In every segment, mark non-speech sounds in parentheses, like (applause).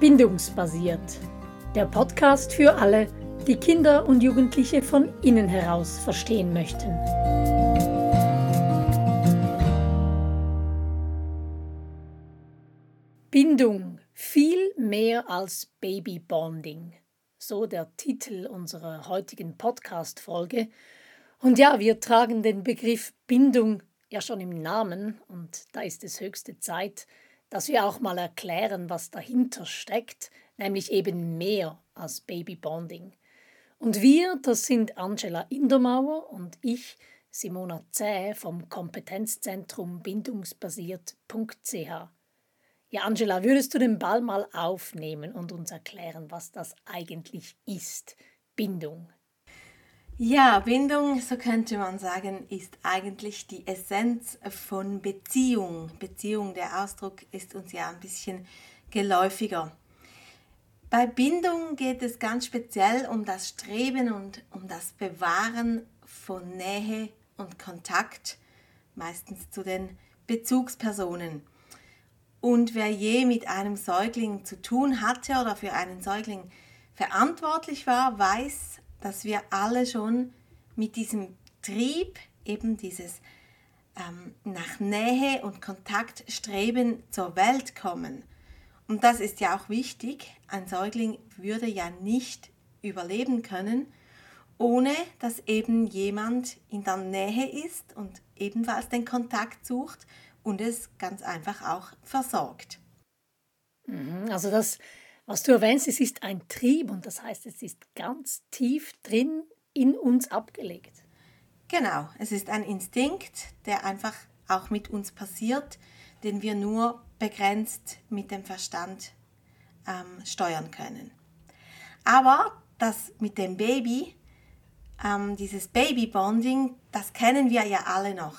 Bindungsbasiert. Der Podcast für alle, die Kinder und Jugendliche von innen heraus verstehen möchten. Bindung viel mehr als Babybonding. So der Titel unserer heutigen Podcast-Folge. Und ja, wir tragen den Begriff Bindung ja schon im Namen und da ist es höchste Zeit, dass wir auch mal erklären, was dahinter steckt, nämlich eben mehr als Babybonding. Und wir, das sind Angela Indermauer und ich, Simona Zäh vom Kompetenzzentrum bindungsbasiert.ch. Ja, Angela, würdest du den Ball mal aufnehmen und uns erklären, was das eigentlich ist, Bindung? Ja, Bindung, so könnte man sagen, ist eigentlich die Essenz von Beziehung. Beziehung, der Ausdruck ist uns ja ein bisschen geläufiger. Bei Bindung geht es ganz speziell um das Streben und um das Bewahren von Nähe und Kontakt, meistens zu den Bezugspersonen. Und wer je mit einem Säugling zu tun hatte oder für einen Säugling verantwortlich war, weiß, dass wir alle schon mit diesem Trieb, eben dieses ähm, nach Nähe und Kontakt streben, zur Welt kommen. Und das ist ja auch wichtig. Ein Säugling würde ja nicht überleben können, ohne dass eben jemand in der Nähe ist und ebenfalls den Kontakt sucht und es ganz einfach auch versorgt. Mhm, also das was du erwähnst, es ist ein Trieb und das heißt, es ist ganz tief drin in uns abgelegt. Genau, es ist ein Instinkt, der einfach auch mit uns passiert, den wir nur begrenzt mit dem Verstand ähm, steuern können. Aber das mit dem Baby, ähm, dieses Babybonding, das kennen wir ja alle noch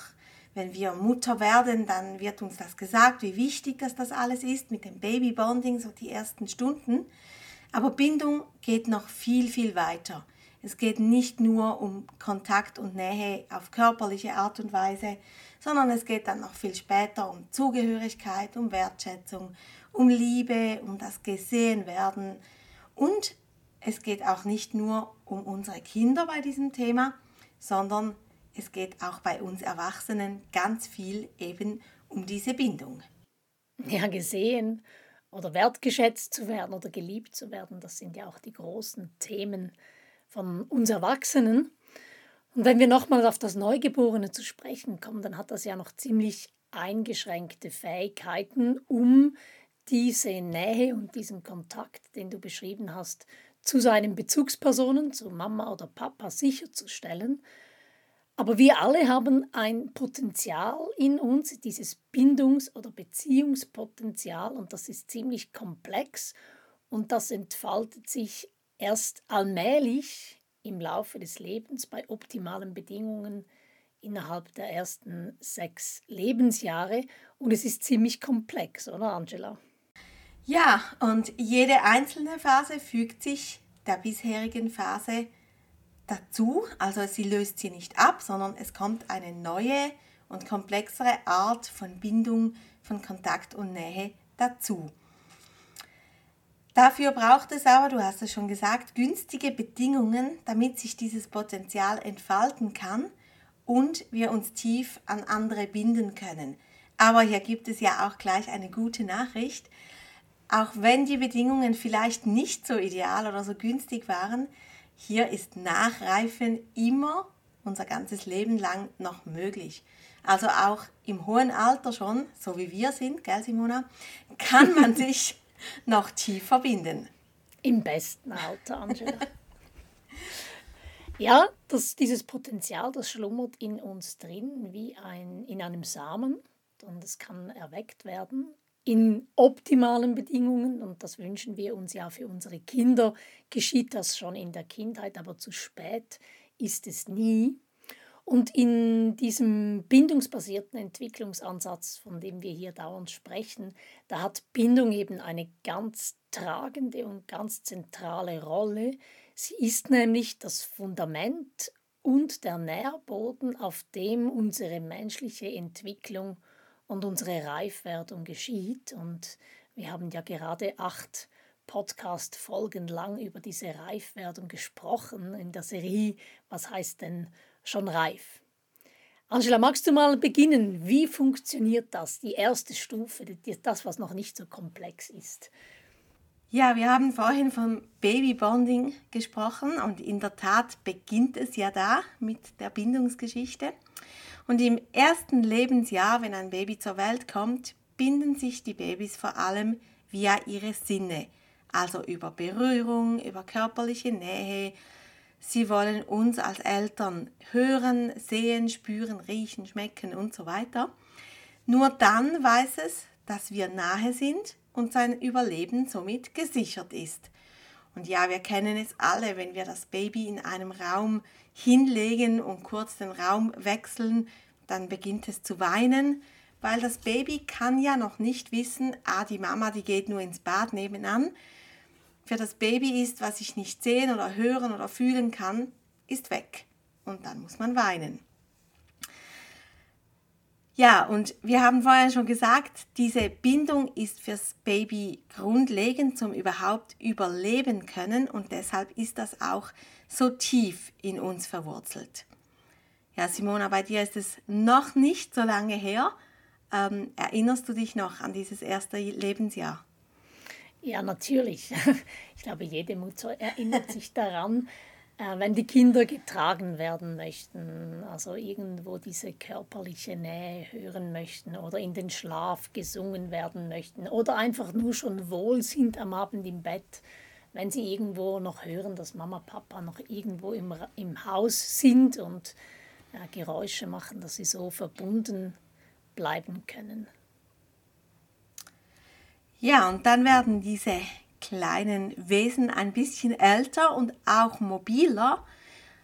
wenn wir Mutter werden, dann wird uns das gesagt, wie wichtig das, das alles ist mit dem Babybonding, so die ersten Stunden. Aber Bindung geht noch viel, viel weiter. Es geht nicht nur um Kontakt und Nähe auf körperliche Art und Weise, sondern es geht dann noch viel später um Zugehörigkeit, um Wertschätzung, um Liebe, um das Gesehenwerden. Und es geht auch nicht nur um unsere Kinder bei diesem Thema, sondern es geht auch bei uns Erwachsenen ganz viel eben um diese Bindung. Ja, gesehen oder wertgeschätzt zu werden oder geliebt zu werden, das sind ja auch die großen Themen von uns Erwachsenen. Und wenn wir nochmal auf das Neugeborene zu sprechen kommen, dann hat das ja noch ziemlich eingeschränkte Fähigkeiten, um diese Nähe und diesen Kontakt, den du beschrieben hast, zu seinen Bezugspersonen, zu Mama oder Papa sicherzustellen. Aber wir alle haben ein Potenzial in uns, dieses Bindungs- oder Beziehungspotenzial, und das ist ziemlich komplex und das entfaltet sich erst allmählich im Laufe des Lebens bei optimalen Bedingungen innerhalb der ersten sechs Lebensjahre und es ist ziemlich komplex, oder Angela? Ja, und jede einzelne Phase fügt sich der bisherigen Phase dazu, also sie löst sie nicht ab, sondern es kommt eine neue und komplexere Art von Bindung, von Kontakt und Nähe dazu. Dafür braucht es aber, du hast es schon gesagt, günstige Bedingungen, damit sich dieses Potenzial entfalten kann und wir uns tief an andere binden können. Aber hier gibt es ja auch gleich eine gute Nachricht. Auch wenn die Bedingungen vielleicht nicht so ideal oder so günstig waren, hier ist Nachreifen immer unser ganzes Leben lang noch möglich. Also auch im hohen Alter schon, so wie wir sind, gell Simona, kann man (laughs) sich noch tief verbinden. Im besten Alter, Angela. ja, das, dieses Potenzial, das schlummert in uns drin wie ein, in einem Samen und es kann erweckt werden in optimalen Bedingungen und das wünschen wir uns ja für unsere Kinder, geschieht das schon in der Kindheit, aber zu spät ist es nie. Und in diesem bindungsbasierten Entwicklungsansatz, von dem wir hier dauernd sprechen, da hat Bindung eben eine ganz tragende und ganz zentrale Rolle. Sie ist nämlich das Fundament und der Nährboden, auf dem unsere menschliche Entwicklung und unsere Reifwerdung geschieht. Und wir haben ja gerade acht Podcast folgenlang über diese Reifwerdung gesprochen in der Serie Was heißt denn schon reif? Angela, magst du mal beginnen? Wie funktioniert das, die erste Stufe, das, was noch nicht so komplex ist? Ja, wir haben vorhin vom Babybonding gesprochen und in der Tat beginnt es ja da mit der Bindungsgeschichte. Und im ersten Lebensjahr, wenn ein Baby zur Welt kommt, binden sich die Babys vor allem via ihre Sinne, also über Berührung, über körperliche Nähe. Sie wollen uns als Eltern hören, sehen, spüren, riechen, schmecken und so weiter. Nur dann weiß es, dass wir nahe sind und sein Überleben somit gesichert ist. Und ja, wir kennen es alle, wenn wir das Baby in einem Raum hinlegen und kurz den Raum wechseln, dann beginnt es zu weinen, weil das Baby kann ja noch nicht wissen, ah, die Mama, die geht nur ins Bad nebenan. Für das Baby ist, was ich nicht sehen oder hören oder fühlen kann, ist weg. Und dann muss man weinen. Ja, und wir haben vorher schon gesagt, diese Bindung ist fürs Baby grundlegend zum überhaupt überleben können und deshalb ist das auch so tief in uns verwurzelt. Ja, Simona, bei dir ist es noch nicht so lange her. Ähm, erinnerst du dich noch an dieses erste Lebensjahr? Ja, natürlich. (laughs) Ich glaube, jede Mutter erinnert sich daran. Äh, wenn die Kinder getragen werden möchten, also irgendwo diese körperliche Nähe hören möchten oder in den Schlaf gesungen werden möchten oder einfach nur schon wohl sind am Abend im Bett, wenn sie irgendwo noch hören, dass Mama, Papa noch irgendwo im, im Haus sind und ja, Geräusche machen, dass sie so verbunden bleiben können. Ja, und dann werden diese kleinen Wesen ein bisschen älter und auch mobiler.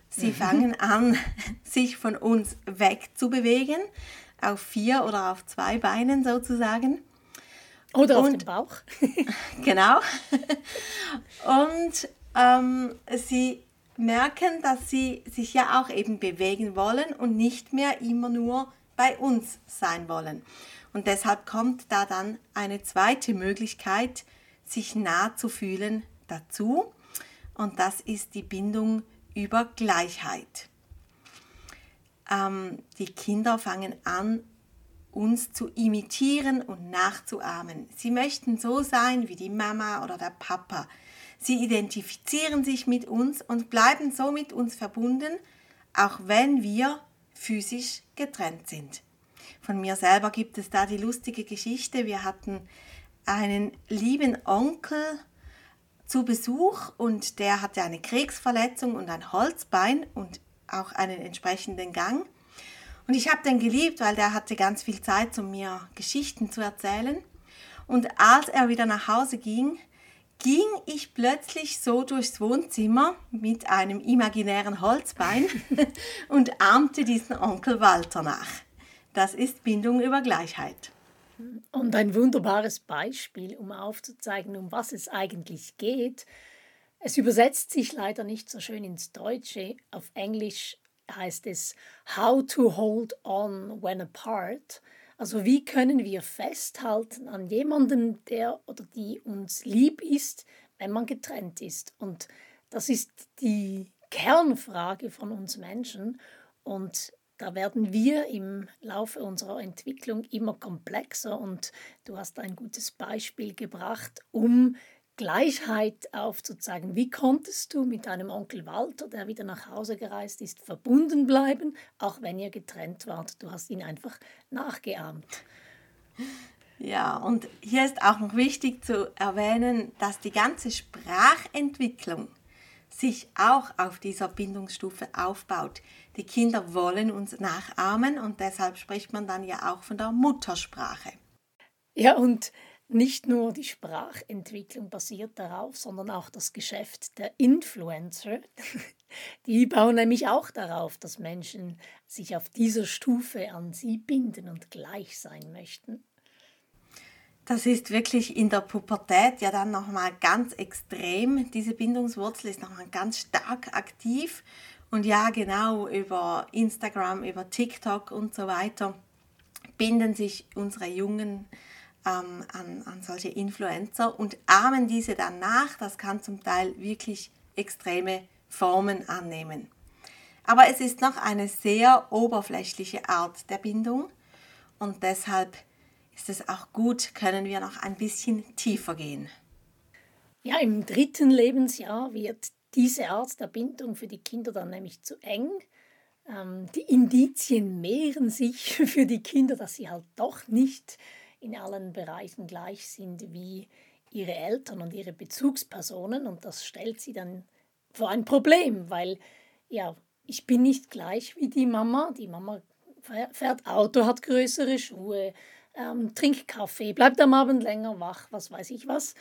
Sie mhm. fangen an, (laughs) sich von uns wegzubewegen, auf vier oder auf zwei Beinen sozusagen. Oder und, auf dem Bauch. (laughs) genau. Und ähm, sie merken, dass sie sich ja auch eben bewegen wollen und nicht mehr immer nur bei uns sein wollen. Und deshalb kommt da dann eine zweite Möglichkeit, sich nah zu fühlen dazu. Und das ist die Bindung über Gleichheit. Ähm, die Kinder fangen an, uns zu imitieren und nachzuahmen. Sie möchten so sein wie die Mama oder der Papa. Sie identifizieren sich mit uns und bleiben so mit uns verbunden, auch wenn wir physisch getrennt sind. Von mir selber gibt es da die lustige Geschichte. Wir hatten einen lieben Onkel zu Besuch und der hatte eine Kriegsverletzung und ein Holzbein und auch einen entsprechenden Gang. Und ich habe den geliebt, weil der hatte ganz viel Zeit, um mir Geschichten zu erzählen. Und als er wieder nach Hause ging, ging ich plötzlich so durchs Wohnzimmer mit einem imaginären Holzbein (laughs) und ahmte diesen Onkel Walter nach. Das ist Bindung über Gleichheit. Und ein wunderbares Beispiel, um aufzuzeigen, um was es eigentlich geht. Es übersetzt sich leider nicht so schön ins Deutsche. Auf Englisch heißt es How to hold on when apart. Also wie können wir festhalten an jemandem, der oder die uns lieb ist, wenn man getrennt ist. Und das ist die Kernfrage von uns Menschen. Und da werden wir im Laufe unserer Entwicklung immer komplexer und du hast ein gutes Beispiel gebracht, um Gleichheit aufzuzeigen. Wie konntest du mit deinem Onkel Walter, der wieder nach Hause gereist ist, verbunden bleiben, auch wenn ihr getrennt wart? Du hast ihn einfach nachgeahmt. Ja, und hier ist auch noch wichtig zu erwähnen, dass die ganze Sprachentwicklung sich auch auf dieser Bindungsstufe aufbaut. Die Kinder wollen uns nachahmen und deshalb spricht man dann ja auch von der Muttersprache. Ja, und nicht nur die Sprachentwicklung basiert darauf, sondern auch das Geschäft der Influencer. (laughs) Die bauen nämlich auch darauf, dass Menschen sich auf dieser Stufe an sie binden und gleich sein möchten. Das ist wirklich in der Pubertät ja dann nochmal ganz extrem. Diese Bindungswurzel ist nochmal ganz stark aktiv. Und ja, genau über Instagram, über TikTok und so weiter binden sich unsere jungen ähm, an, an solche Influencer und ahmen diese dann nach. Das kann zum Teil wirklich extreme Formen annehmen. Aber es ist noch eine sehr oberflächliche Art der Bindung und deshalb ist es auch gut, können wir noch ein bisschen tiefer gehen. Ja, im dritten Lebensjahr wird diese Art der Bindung für die Kinder dann nämlich zu eng. Ähm, die Indizien mehren sich (laughs) für die Kinder, dass sie halt doch nicht in allen Bereichen gleich sind wie ihre Eltern und ihre Bezugspersonen. Und das stellt sie dann vor ein Problem, weil ja, ich bin nicht gleich wie die Mama. Die Mama fährt Auto, hat größere Schuhe, ähm, trinkt Kaffee, bleibt am Abend länger wach, was weiß ich was.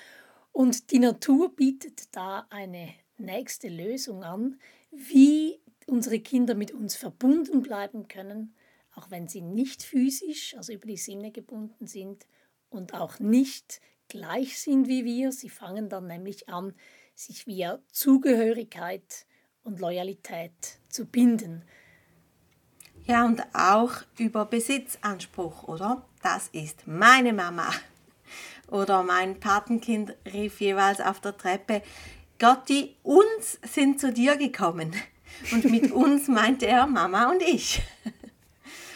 Und die Natur bietet da eine nächste Lösung an, wie unsere Kinder mit uns verbunden bleiben können, auch wenn sie nicht physisch, also über die Sinne gebunden sind und auch nicht gleich sind wie wir. Sie fangen dann nämlich an, sich via Zugehörigkeit und Loyalität zu binden. Ja, und auch über Besitzanspruch, oder? Das ist meine Mama. Oder mein Patenkind rief jeweils auf der Treppe, Gotti, uns sind zu dir gekommen. Und mit (laughs) uns meinte er Mama und ich.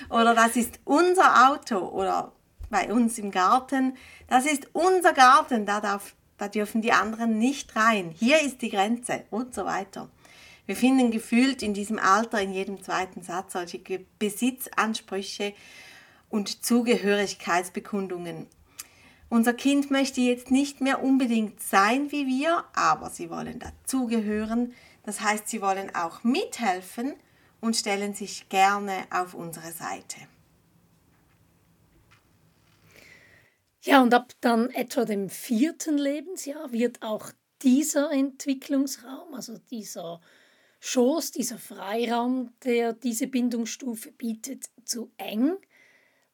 Oder das ist unser Auto. Oder bei uns im Garten, das ist unser Garten, da, darf, da dürfen die anderen nicht rein. Hier ist die Grenze und so weiter. Wir finden gefühlt in diesem Alter in jedem zweiten Satz solche Besitzansprüche und Zugehörigkeitsbekundungen. Unser Kind möchte jetzt nicht mehr unbedingt sein wie wir, aber sie wollen dazugehören. Das heißt, sie wollen auch mithelfen und stellen sich gerne auf unsere Seite. Ja, und ab dann etwa dem vierten Lebensjahr wird auch dieser Entwicklungsraum, also dieser Schoß, dieser Freiraum, der diese Bindungsstufe bietet, zu eng.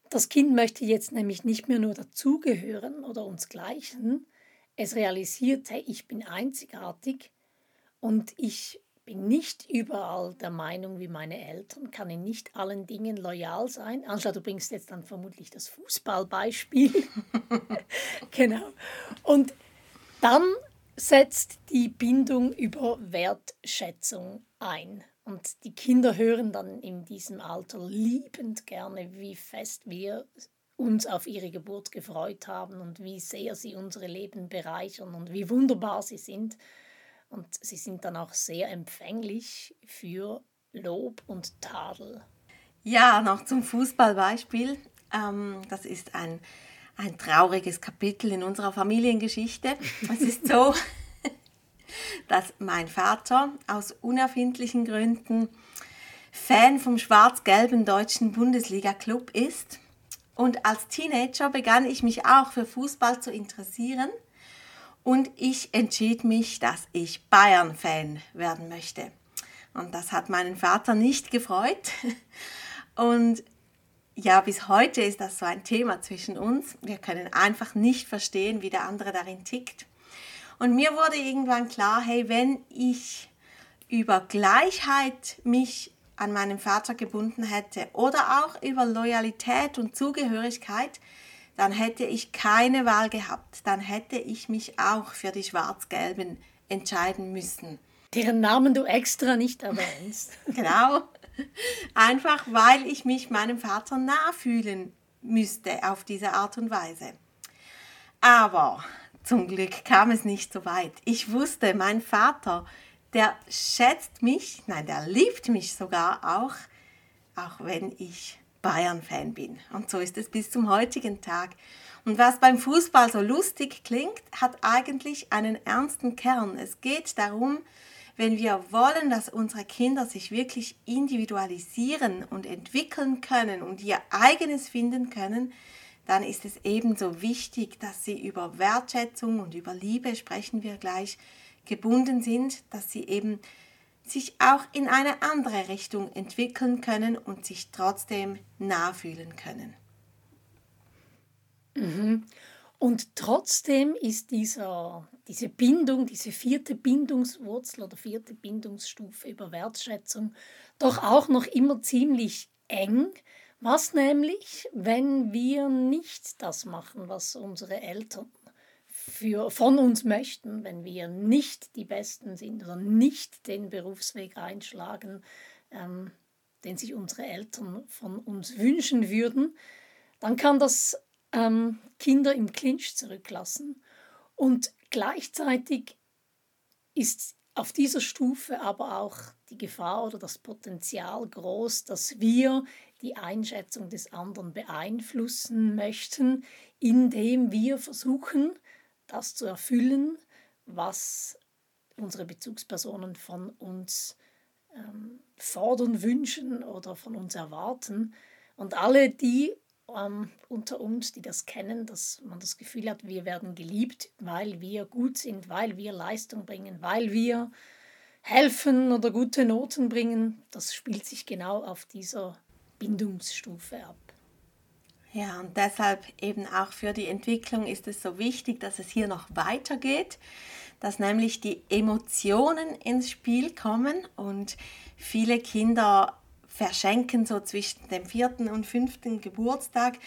Das Kind möchte jetzt nämlich nicht mehr nur dazugehören oder uns gleichen. Es realisiert, hey, ich bin einzigartig und ich bin nicht überall der Meinung wie meine Eltern, kann in nicht allen Dingen loyal sein. Angela, du bringst jetzt dann vermutlich das Fußballbeispiel. (laughs) genau. Und dann setzt die Bindung über Wertschätzung ein. Und die Kinder hören dann in diesem Alter liebend gerne, wie fest wir uns auf ihre Geburt gefreut haben und wie sehr sie unsere Leben bereichern und wie wunderbar sie sind. Und sie sind dann auch sehr empfänglich für Lob und Tadel. Ja, noch zum Fußballbeispiel. Ähm, das ist ein, ein trauriges Kapitel in unserer Familiengeschichte. Es ist so, (laughs) dass mein Vater aus unerfindlichen Gründen Fan vom schwarz-gelben deutschen Bundesliga-Club ist. Und als Teenager begann ich mich auch für Fußball zu interessieren und ich entschied mich, dass ich Bayern-Fan werden möchte. Und das hat meinen Vater nicht gefreut. (laughs) Und ja, bis heute ist das so ein Thema zwischen uns. Wir können einfach nicht verstehen, wie der andere darin tickt. Und mir wurde irgendwann klar, hey, wenn ich über Gleichheit mich an meinen Vater gebunden hätte oder auch über Loyalität und Zugehörigkeit, dann hätte ich keine Wahl gehabt. Dann hätte ich mich auch für die Schwarz-Gelben entscheiden müssen. Deren Namen du extra nicht erwähnst. (laughs) genau. Einfach weil ich mich meinem Vater nachfühlen müsste auf diese Art und Weise. Aber zum Glück kam es nicht so weit. Ich wusste, mein Vater, der schätzt mich, nein, der liebt mich sogar auch, auch wenn ich Bayern-Fan bin. Und so ist es bis zum heutigen Tag. Und was beim Fußball so lustig klingt, hat eigentlich einen ernsten Kern. Es geht darum, wenn wir wollen, dass unsere Kinder sich wirklich individualisieren und entwickeln können und ihr eigenes finden können, dann ist es ebenso wichtig, dass sie über Wertschätzung und über Liebe, sprechen wir gleich, gebunden sind, dass sie eben sich auch in eine andere Richtung entwickeln können und sich trotzdem nahfühlen können. Mhm. Und trotzdem ist dieser, diese Bindung, diese vierte Bindungswurzel oder vierte Bindungsstufe über Wertschätzung doch auch noch immer ziemlich eng, Was nämlich, wenn wir nicht das machen, was unsere Eltern für, von uns möchten, wenn wir nicht die Besten sind oder nicht den Berufsweg einschlagen, ähm, den sich unsere Eltern von uns wünschen würden, dann kann das ähm, Kinder im Clinch zurücklassen. Und gleichzeitig ist auf dieser Stufe aber auch die Gefahr oder das Potenzial groß, dass wir die Einschätzung des anderen beeinflussen möchten, indem wir versuchen, das zu erfüllen, was unsere Bezugspersonen von uns ähm, fordern, wünschen oder von uns erwarten. Und alle die ähm, unter uns, die das kennen, dass man das Gefühl hat, wir werden geliebt, weil wir gut sind, weil wir Leistung bringen, weil wir helfen oder gute Noten bringen, das spielt sich genau auf dieser Bindungsstufe ab. Ja, und deshalb eben auch für die Entwicklung ist es so wichtig, dass es hier noch weitergeht, dass nämlich die Emotionen ins Spiel kommen und viele Kinder verschenken so zwischen dem vierten und fünften Geburtstag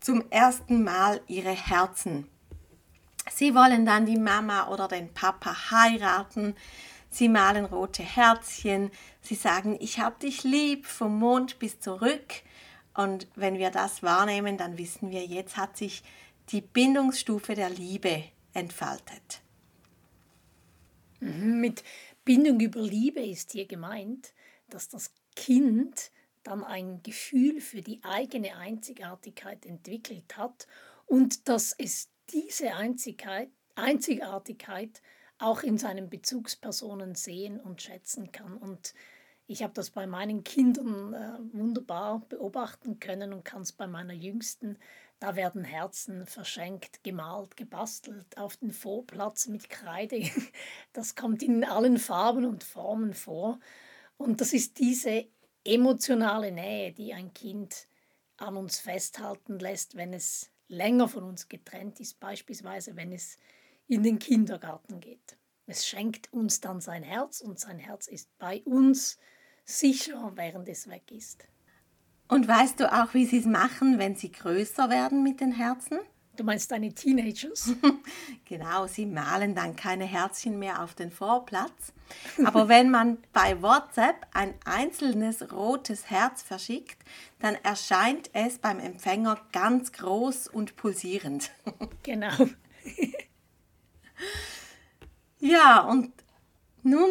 zum ersten Mal ihre Herzen. Sie wollen dann die Mama oder den Papa heiraten. Sie malen rote Herzchen. Sie sagen, ich hab dich lieb vom Mond bis zurück. Und wenn wir das wahrnehmen, dann wissen wir, jetzt hat sich die Bindungsstufe der Liebe entfaltet. Mhm, mit Bindung über Liebe ist hier gemeint, dass das Kind dann ein Gefühl für die eigene Einzigartigkeit entwickelt hat und dass es diese Einzigartigkeit auch in seinen Bezugspersonen sehen und schätzen kann. Und ich habe das bei meinen Kindern äh, wunderbar beobachten können und kann es bei meiner Jüngsten. Da werden Herzen verschenkt, gemalt, gebastelt auf den Vorplatz mit Kreide. (laughs) Das kommt in allen Farben und Formen vor. Und das ist diese emotionale Nähe, die ein Kind an uns festhalten lässt, wenn es länger von uns getrennt ist, beispielsweise wenn es in den Kindergarten geht. Es schenkt uns dann sein Herz und sein Herz ist bei uns sicher, während es weg ist. Und weißt du auch, wie sie es machen, wenn sie größer werden mit den Herzen? Du meinst deine Teenagers? (laughs) genau, sie malen dann keine Herzchen mehr auf den Vorplatz. Aber wenn man bei WhatsApp ein einzelnes rotes Herz verschickt, dann erscheint es beim Empfänger ganz groß und pulsierend. genau. (laughs) ja, und nun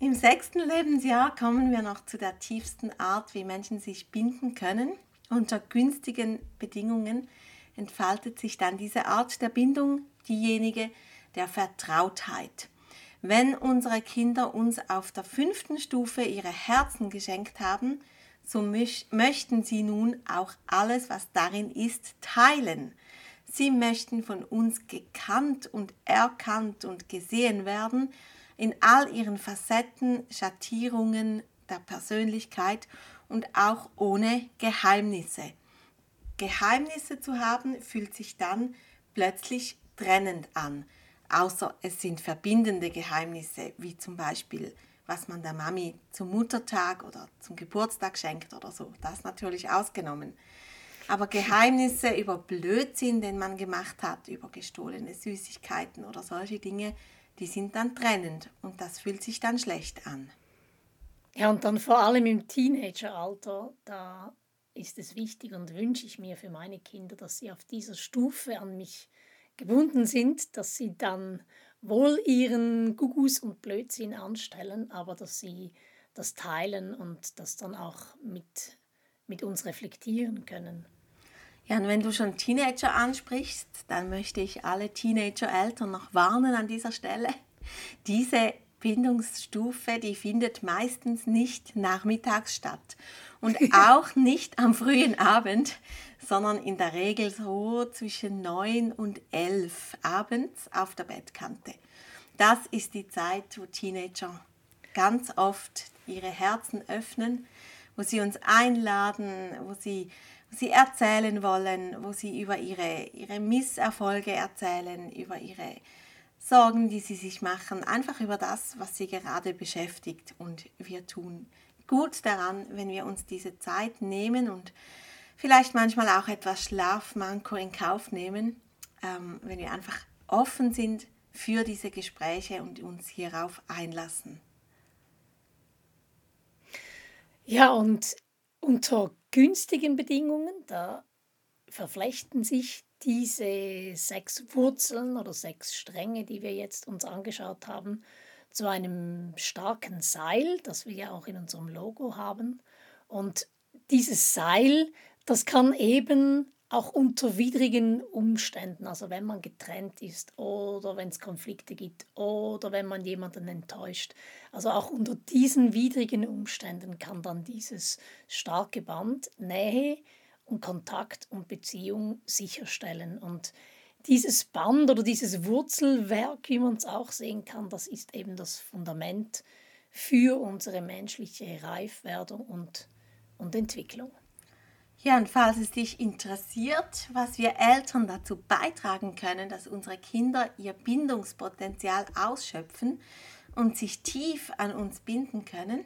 im sechsten Lebensjahr kommen wir noch zu der tiefsten Art, wie Menschen sich binden können. Unter günstigen Bedingungen entfaltet sich dann diese Art der Bindung, diejenige der Vertrautheit. Wenn unsere Kinder uns auf der fünften Stufe ihre Herzen geschenkt haben, so möchten sie nun auch alles, was darin ist, teilen. Sie möchten von uns gekannt und erkannt und gesehen werden in all ihren Facetten, Schattierungen der Persönlichkeit und auch ohne Geheimnisse. Geheimnisse zu haben fühlt sich dann plötzlich trennend an, außer es sind verbindende Geheimnisse, wie zum Beispiel, was man der Mami zum Muttertag oder zum Geburtstag schenkt oder so. Das natürlich ausgenommen. Aber Geheimnisse über Blödsinn, den man gemacht hat, über gestohlene Süßigkeiten oder solche Dinge, die sind dann trennend und das fühlt sich dann schlecht an. Ja, und dann vor allem im Teenageralter, da ist es wichtig und wünsche ich mir für meine Kinder, dass sie auf dieser Stufe an mich gebunden sind, dass sie dann wohl ihren Gugus und Blödsinn anstellen, aber dass sie das teilen und das dann auch mit, mit uns reflektieren können. Ja, und wenn du schon Teenager ansprichst, dann möchte ich alle Teenager-Eltern noch warnen an dieser Stelle. Diese Bindungsstufe, die findet meistens nicht nachmittags statt und auch nicht am frühen Abend, sondern in der Regel so zwischen 9 und 11 abends auf der Bettkante. Das ist die Zeit, wo Teenager ganz oft ihre Herzen öffnen, wo sie uns einladen, wo sie sie erzählen wollen, wo sie über ihre, ihre Misserfolge erzählen, über ihre Sorgen, die sie sich machen, einfach über das, was sie gerade beschäftigt. Und wir tun gut daran, wenn wir uns diese Zeit nehmen und vielleicht manchmal auch etwas Schlafmanko in Kauf nehmen, ähm, wenn wir einfach offen sind für diese Gespräche und uns hierauf einlassen. Ja, und unter günstigen Bedingungen, da verflechten sich diese sechs Wurzeln oder sechs Stränge, die wir jetzt uns angeschaut haben, zu einem starken Seil, das wir ja auch in unserem Logo haben. Und dieses Seil, das kann eben auch unter widrigen Umständen, also wenn man getrennt ist oder wenn es Konflikte gibt oder wenn man jemanden enttäuscht, also auch unter diesen widrigen Umständen kann dann dieses starke Band Nähe und Kontakt und Beziehung sicherstellen. Und dieses Band oder dieses Wurzelwerk, wie man es auch sehen kann, das ist eben das Fundament für unsere menschliche Reifwerdung und, und Entwicklung. Ja, und falls es dich interessiert, was wir Eltern dazu beitragen können, dass unsere Kinder ihr Bindungspotenzial ausschöpfen und sich tief an uns binden können,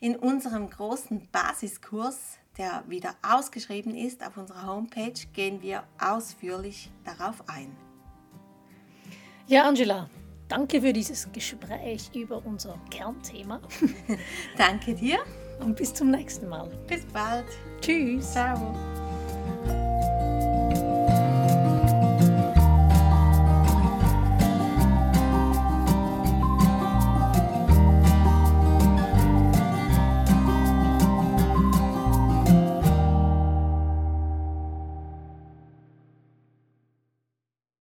in unserem großen Basiskurs, der wieder ausgeschrieben ist auf unserer Homepage, gehen wir ausführlich darauf ein. Ja, Angela, danke für dieses Gespräch über unser Kernthema. (laughs) danke dir. Und bis zum nächsten Mal. Bis bald. Tschüss. Ciao.